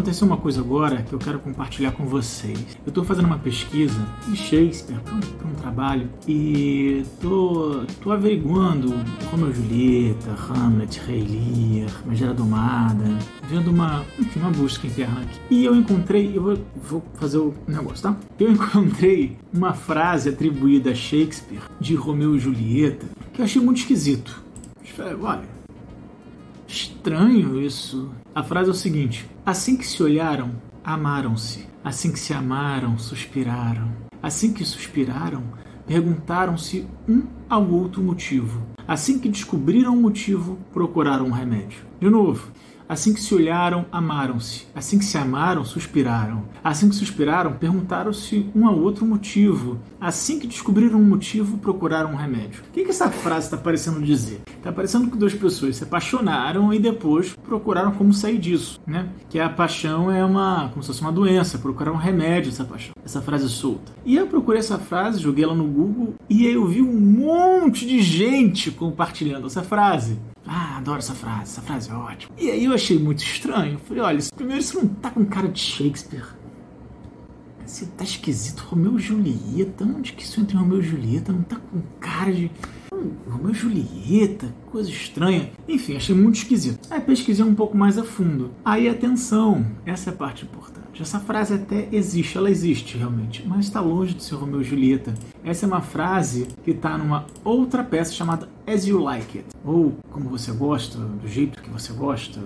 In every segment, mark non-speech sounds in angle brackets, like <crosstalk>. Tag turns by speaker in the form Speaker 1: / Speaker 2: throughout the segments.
Speaker 1: aconteceu uma coisa agora que eu quero compartilhar com vocês. Eu estou fazendo uma pesquisa de Shakespeare para um, um, trabalho e tô, tô averiguando Romeu e Julieta, Hamlet, Rei Lear, Megera Domada, vendo uma, enfim, uma busca interna aqui. E eu encontrei, eu vou, vou fazer o negócio, tá? Eu encontrei uma frase atribuída a Shakespeare de Romeu e Julieta que eu achei muito esquisito. Olha, estranho isso. A frase é o seguinte: Assim que se olharam, amaram-se. Assim que se amaram, suspiraram. Assim que suspiraram, perguntaram-se um ao outro motivo. Assim que descobriram o motivo, procuraram um remédio. De novo, Assim que se olharam, amaram-se. Assim que se amaram, suspiraram. Assim que suspiraram, perguntaram-se um ao outro motivo. Assim que descobriram um motivo, procuraram um remédio. O que, que essa frase está parecendo dizer? Está parecendo que duas pessoas se apaixonaram e depois procuraram como sair disso, né? Que a paixão é uma, como se fosse uma doença, procurar um remédio essa paixão. Essa frase solta. E eu procurei essa frase, joguei ela no Google e aí eu vi um monte de gente compartilhando essa frase. Ah, adoro essa frase, essa frase é ótima. E aí eu achei muito estranho. Falei, olha, primeiro isso não tá com cara de Shakespeare. Você tá esquisito, Romeu e Julieta. Onde que isso entra em Romeu e Julieta? Não tá com cara de. Romeu e Julieta, coisa estranha. Enfim, achei muito esquisito. Aí pesquisei um pouco mais a fundo. Aí atenção, essa é a parte importante. Essa frase até existe, ela existe realmente, mas está longe de ser Romeu e Julieta. Essa é uma frase que está numa outra peça chamada As You Like It, ou como você gosta, do jeito que você gosta,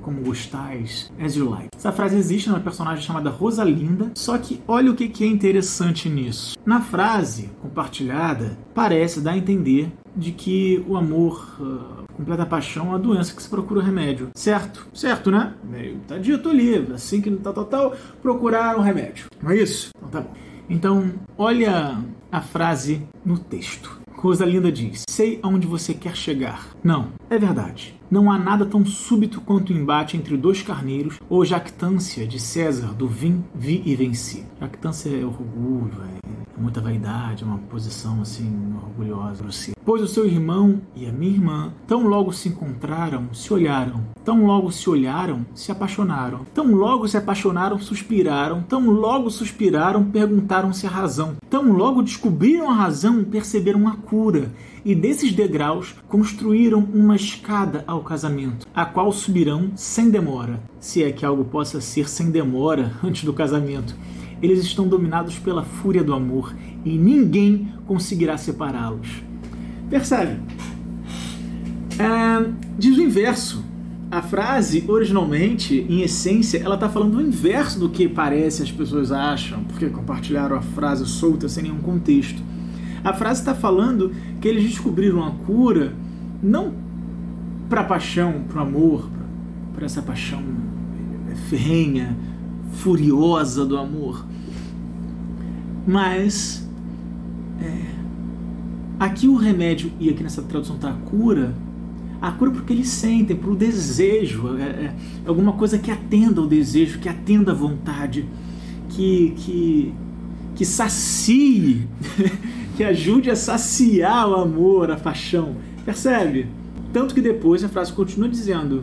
Speaker 1: como gostais, As You Like. Essa frase existe numa personagem chamada Rosalinda, só que olha o que é interessante nisso. Na frase compartilhada, parece dar a entender de que o amor, uh, completa paixão, é doença que se procura remédio. Certo? Certo, né? Meio tá dito ali, assim que tal, tal, tal, procurar um remédio. Não é isso? Então tá bom. Então, olha a frase no texto. Rosalinda diz: Sei aonde você quer chegar. Não, é verdade. Não há nada tão súbito quanto o embate entre dois carneiros ou jactância de César do vim, vi e venci. Jactância é orgulho, é muita vaidade, uma posição assim orgulhosa, grosseira. Pois o seu irmão e a minha irmã, tão logo se encontraram, se olharam. Tão logo se olharam, se apaixonaram. Tão logo se apaixonaram, suspiraram. Tão logo suspiraram, perguntaram-se a razão. Tão logo descobriram a razão, perceberam a cura. E desses degraus construíram uma escada ao casamento, a qual subirão sem demora, se é que algo possa ser sem demora <laughs> antes do casamento eles estão dominados pela fúria do amor e ninguém conseguirá separá-los. Percebe? É, diz o inverso. A frase, originalmente, em essência, ela está falando o inverso do que parece as pessoas acham, porque compartilharam a frase solta sem nenhum contexto. A frase está falando que eles descobriram a cura não para a paixão, para o amor, para essa paixão ferrenha, furiosa do amor. Mas é, aqui o remédio, e aqui nessa tradução está a cura, a cura porque eles sentem, para o desejo, é, é, é, alguma coisa que atenda ao desejo, que atenda à vontade, que, que, que sacie, <laughs> que ajude a saciar o amor, a paixão. Percebe? Tanto que depois a frase continua dizendo: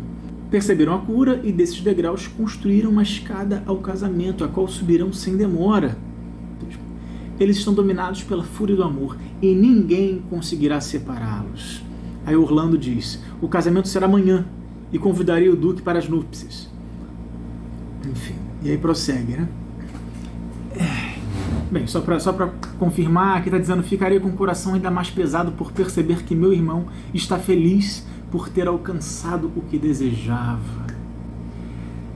Speaker 1: Perceberam a cura e desses degraus construíram uma escada ao casamento, a qual subirão sem demora. Eles estão dominados pela fúria do amor e ninguém conseguirá separá-los. Aí Orlando diz: O casamento será amanhã e convidarei o Duque para as núpcias. Enfim, e aí prossegue, né? Bem, só para só confirmar, aqui está dizendo: Ficarei com o coração ainda mais pesado por perceber que meu irmão está feliz por ter alcançado o que desejava.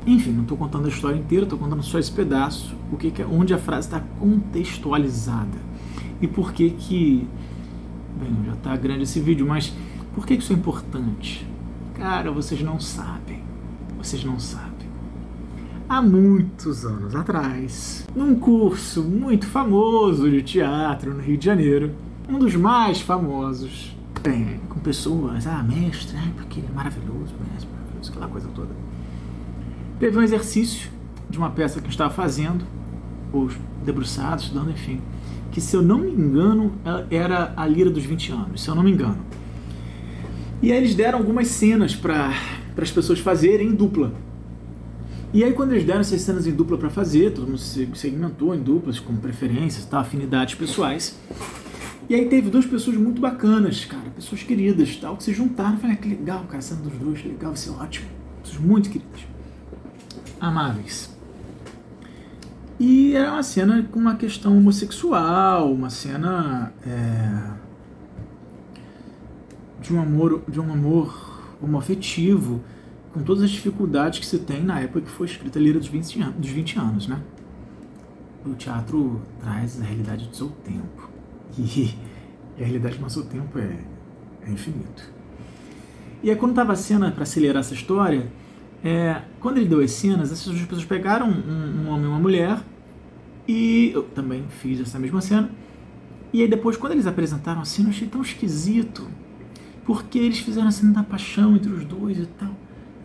Speaker 1: Enfim, não estou contando a história inteira, estou contando só esse pedaço, o que, que é, onde a frase está contextualizada e por que que, bem, já está grande esse vídeo, mas por que, que isso é importante? Cara, vocês não sabem, vocês não sabem. Há muitos anos atrás, num curso muito famoso de teatro no Rio de Janeiro, um dos mais famosos, bem, com pessoas, ah, mestre, ah, porque ele é maravilhoso, mestre, maravilhoso, aquela coisa toda. Teve um exercício de uma peça que eu estava fazendo, ou debruçado, estudando, enfim, que se eu não me engano era a Lira dos 20 anos, se eu não me engano. E aí eles deram algumas cenas para as pessoas fazerem em dupla. E aí quando eles deram essas cenas em dupla para fazer, todo mundo se segmentou em duplas com preferências, tá, afinidades pessoais. E aí teve duas pessoas muito bacanas, cara, pessoas queridas, tal, que se juntaram. Falei, ah, que legal, cara, cena dos dois, legal, vai ser ótimo. Pessoas muito queridas, amáveis. E era uma cena com uma questão homossexual, uma cena é, de um amor, de um amor homoafetivo com todas as dificuldades que se tem na época que foi escrita a Lira dos 20 anos, dos 20 anos né? O teatro traz a realidade do seu tempo. E a realidade do nosso tempo é, é infinito. E aí, quando estava a cena para acelerar essa história, é, quando ele deu as cenas, essas duas pessoas pegaram um, um homem e uma mulher, e eu também fiz essa mesma cena. E aí, depois, quando eles apresentaram a cena, eu achei tão esquisito, porque eles fizeram a cena da paixão entre os dois e tal.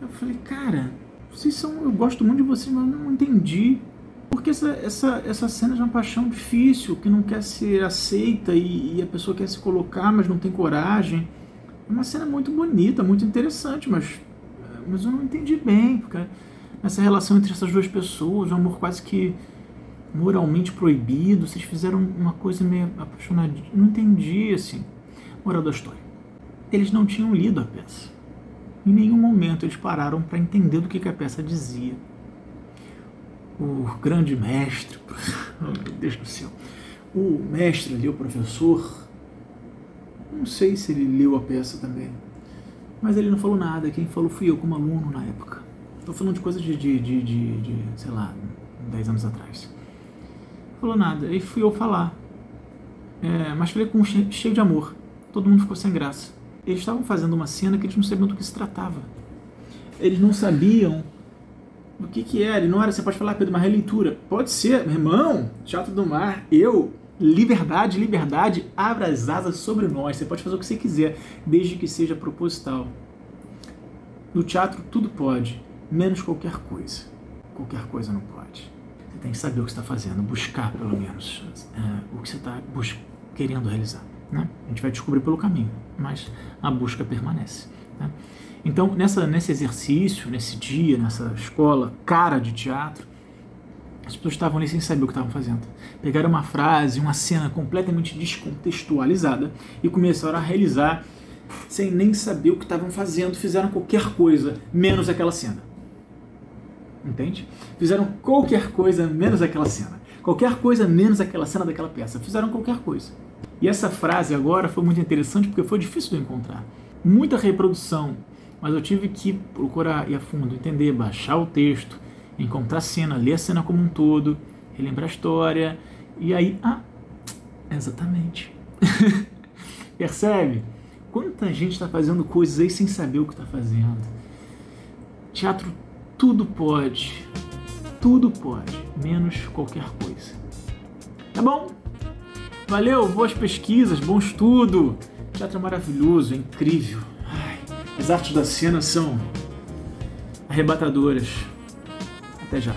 Speaker 1: Eu falei, cara, vocês são. Eu gosto muito de vocês, mas não entendi. Porque essa, essa, essa cena é de uma paixão difícil, que não quer ser aceita e, e, a pessoa quer se colocar, mas não tem coragem. É uma cena muito bonita, muito interessante, mas, mas eu não entendi bem. Porque essa relação entre essas duas pessoas, um amor quase que moralmente proibido, vocês fizeram uma coisa meio apaixonada. Não entendi, assim. Moral da história. Eles não tinham lido a peça. Em nenhum momento eles pararam para entender do que, que a peça dizia. O grande mestre, <laughs> meu Deus do céu, o mestre ali, o professor, não sei se ele leu a peça também, mas ele não falou nada. Quem falou fui eu como aluno na época. Estou falando de coisa de, de, de, de, de, sei lá, 10 anos atrás. Falou nada. Aí fui eu falar. É, mas falei com cheio de amor. Todo mundo ficou sem graça eles estavam fazendo uma cena que eles não sabiam do que se tratava. Eles não sabiam do que que era. E não era, você pode falar, Pedro, uma releitura. Pode ser, meu irmão, Teatro do Mar, eu, liberdade, liberdade, abra as asas sobre nós. Você pode fazer o que você quiser, desde que seja proposital. No teatro tudo pode, menos qualquer coisa. Qualquer coisa não pode. Você tem que saber o que está fazendo, buscar pelo menos é, o que você está querendo realizar. Né? A gente vai descobrir pelo caminho, mas a busca permanece. Né? Então, nessa, nesse exercício, nesse dia, nessa escola cara de teatro, as pessoas estavam ali sem saber o que estavam fazendo. Pegaram uma frase, uma cena completamente descontextualizada e começaram a realizar sem nem saber o que estavam fazendo. Fizeram qualquer coisa, menos aquela cena. Entende? Fizeram qualquer coisa, menos aquela cena. Qualquer coisa, menos aquela cena daquela peça. Fizeram qualquer coisa. E essa frase agora foi muito interessante porque foi difícil de encontrar. Muita reprodução, mas eu tive que procurar ir a fundo, entender, baixar o texto, encontrar a cena, ler a cena como um todo, relembrar a história, e aí, ah, exatamente. <laughs> Percebe? Quanta gente está fazendo coisas aí sem saber o que está fazendo. Teatro tudo pode, tudo pode, menos qualquer coisa. Tá bom? Valeu, boas pesquisas, bom estudo. Teatro é maravilhoso, é incrível. Ai, as artes da cena são arrebatadoras. Até já.